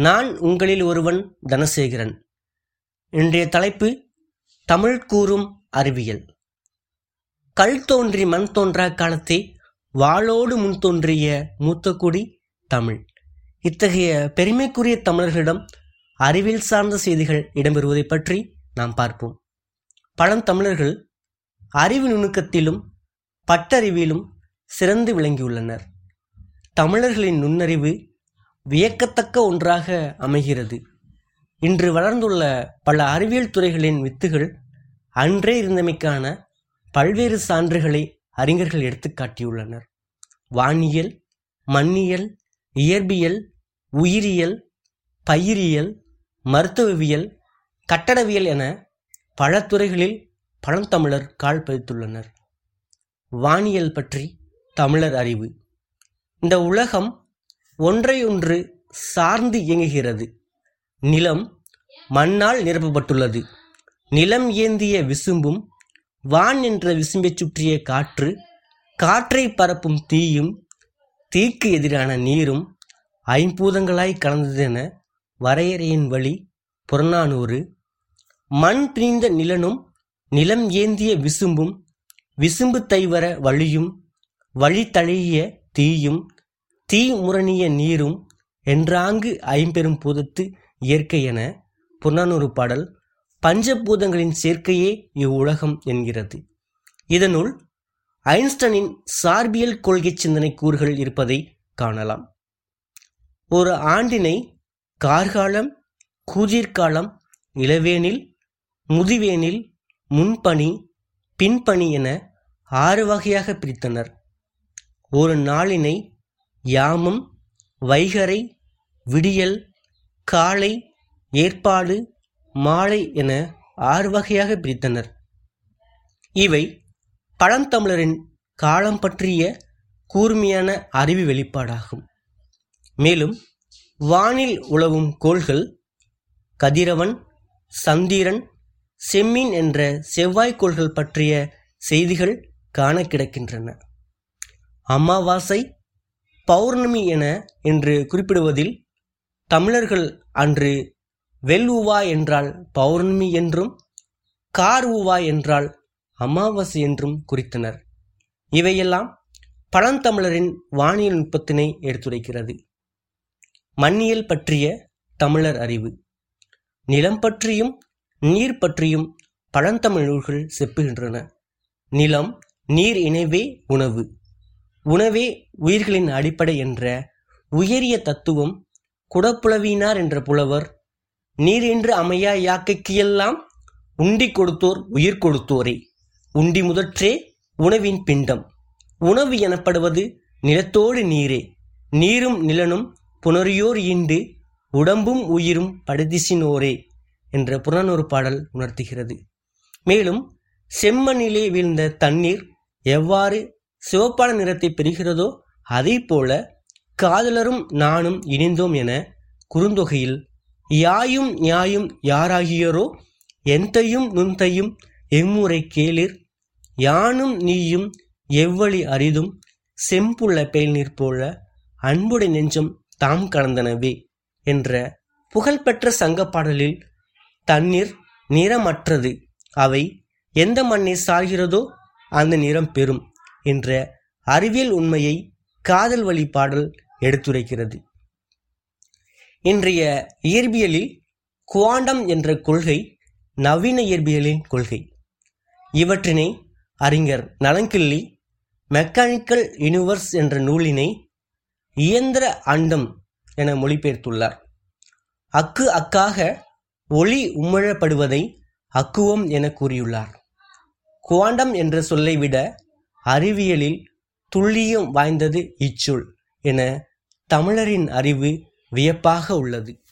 நான் உங்களில் ஒருவன் தனசேகரன். இன்றைய தலைப்பு தமிழ் கூறும் அறிவியல். கல் தோன்றி மண் தோன்றா காலத்தே வாளோடு முன் தோன்றிய மூத்த குடி தமிழ். இத்தகைய பெருமைக்குரிய தமிழர்களிடம் அறிவியல் சார்ந்த செய்திகள் இடம்பெறுவதை பற்றி நாம் பார்ப்போம். பழந்தமிழர்கள் அறிவு நுணுக்கத்திலும் பட்டறிவிலும் சிறந்து விளங்கியுள்ளனர். தமிழர்களின் நுண்ணறிவு வியக்கத்தக்க ஒன்றாக அமைகிறது. இன்று வளர்ந்துள்ள பல அறிவியல் துறைகளின் வித்துகள் அன்றே இருந்தமைக்கான பல்வேறு சான்றுகளை அறிஞர்கள் எடுத்துக்காட்டியுள்ளனர் வானியல் மண்ணியல் இயற்பியல் உயிரியல் பயிரியல் மருத்துவவியல் கட்டடவியல் என பல துறைகளில் பழந்தமிழர் கால் பதித்துள்ளனர். வானியல் பற்றி தமிழர் அறிவு. இந்த உலகம் ஒன்றையொன்று சார்ந்து இயங்குகிறது. நிலம் மண்ணால் நிரப்பப்பட்டுள்ளது. நிலம் ஏந்திய விசும்பும் வான் என்ற விசும்பைச் சுற்றிய காற்று காற்றை பரப்பும் தீயும் தீக்கு எதிரான நீரும் ஐம்பூதங்களாய் கலந்ததென வரையறையின் வழி புறநானூறு. மண் பிணிந்த நிலனும் நிலம் ஏந்திய விசும்பும் விசும்பு தைவர வழியும் வழி தழிய தீயும் தீ முரணிய நீரும் என்றாங்கு ஐம்பெரும் பூதத்து இயற்கை என புறநானூறு பாடல் பஞ்சபூதங்களின் சேர்க்கையே இவ்வுலகம் என்கிறது. இதனுள் ஐன்ஸ்டனின் சார்பியல் கொள்கை சிந்தனை கூறுகள் இருப்பதை காணலாம். ஒரு ஆண்டினை கார்காலம் கூதிர்காலம் இளவேனில் முதிவேனில் முன்பனி பின்பனி என ஆறு வகையாக பிரித்தனர். ஒரு நாளினை யாமம் வைகரை விடியல் காலை ஏற்பாடு மாலை என ஆறு வகையாக பிரித்தனர். இவை பழந்தமிழரின் காலம் பற்றிய கூர்மையான அறிவு வெளிப்பாடாகும். மேலும் வானில் உழவும் கோள்கள் கதிரவன் சந்திரன் செம்மீன் என்ற செவ்வாய்க்கோள்கள் பற்றிய செய்திகள் காண கிடக்கின்றன. அமாவாசை பௌர்ணமி என என்று குறிப்பிடுவதில் தமிழர்கள் அன்று வெல் உவா என்றால் பௌர்ணமி என்றும் கார் உவா என்றால் அமாவாசை என்றும் குறித்தனர். இவையெல்லாம் பழந்தமிழரின் வானியல் நுட்பத்தினை எடுத்துரைக்கிறது. மண்ணியல் பற்றிய தமிழர் அறிவு. நிலம் பற்றியும் நீர் பற்றியும் பழந்தமிழ் நூல்கள் செப்புகின்றன. நிலம் நீர் இணைவே உணவு. உணவே உயிர்களின் அடிப்படை என்ற உயரிய தத்துவம் குடப்புலவினார் என்ற புலவர் நீர் என்று அமையா யாக்கைக்கெல்லாம் உண்டி கொடுத்தோர் உயிர் கொடுத்தோரே. உண்டி முதற்றே உணவின் பிண்டம். உணவு எனப்படுவது நிலத்தோடு நீரே. நீரும் நிலனும் புனரியோர் ஈண்டு உடம்பும் உயிரும் படுதிசினோரே என்ற புறநூறு பாடல் உணர்த்துகிறது. மேலும் செம்மண்ணிலே வீழ்ந்த தண்ணீர் எவ்வாறு சிவப்பான நிறத்தை பெறுகிறதோ அதே போல காதலரும் நானும் இணைந்தோம் என குறுந்தொகையில் யாயும் நியாயும் யாராகியரோ எந்தையும் நுந்தையும் எம்முறை கேளிர் யானும் நீயும் எவ்வழி அரிதும் செம்புள்ள பேழ்நீர் போல அன்புடை நெஞ்சம் தாம் கலந்தனவே என்ற புகழ்பெற்ற சங்க பாடலில் தண்ணீர் நிறமற்றது. அவை எந்த மண்ணை சார்கிறதோ அந்த நிறம் பெறும். என்ற அறிவியல் உண்மையை காதல் வழி பாடல் எடுத்துரைக்கிறது. இன்றைய இயற்பியலில் குவாண்டம் என்ற கொள்கை நவீன இயற்பியலின் கொள்கை. இவற்றினை அறிஞர் நலங்கிள்ளி மெக்கானிக்கல் யூனிவர்ஸ் என்ற நூலினை இயந்திர அண்டம் என மொழிபெயர்த்துள்ளார். அக்கு அக்காக ஒளி உமிழப்படுவதை அக்குவம் என கூறியுள்ளார். குவாண்டம் என்ற சொல்லை விட அறிவியலில் துல்லியம் வாய்ந்தது இச்சொல் என தமிழரின் அறிவு வியப்பாக உள்ளது.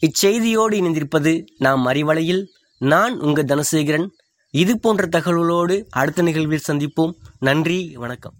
இச்செய்தியோடு இணைந்திருப்பது நாம் அறிவலையில் நான் உங்கள் தனசேகரன். இது போன்ற தகவல்களோடு அடுத்த நிகழ்வில் சந்திப்போம். நன்றி வணக்கம்.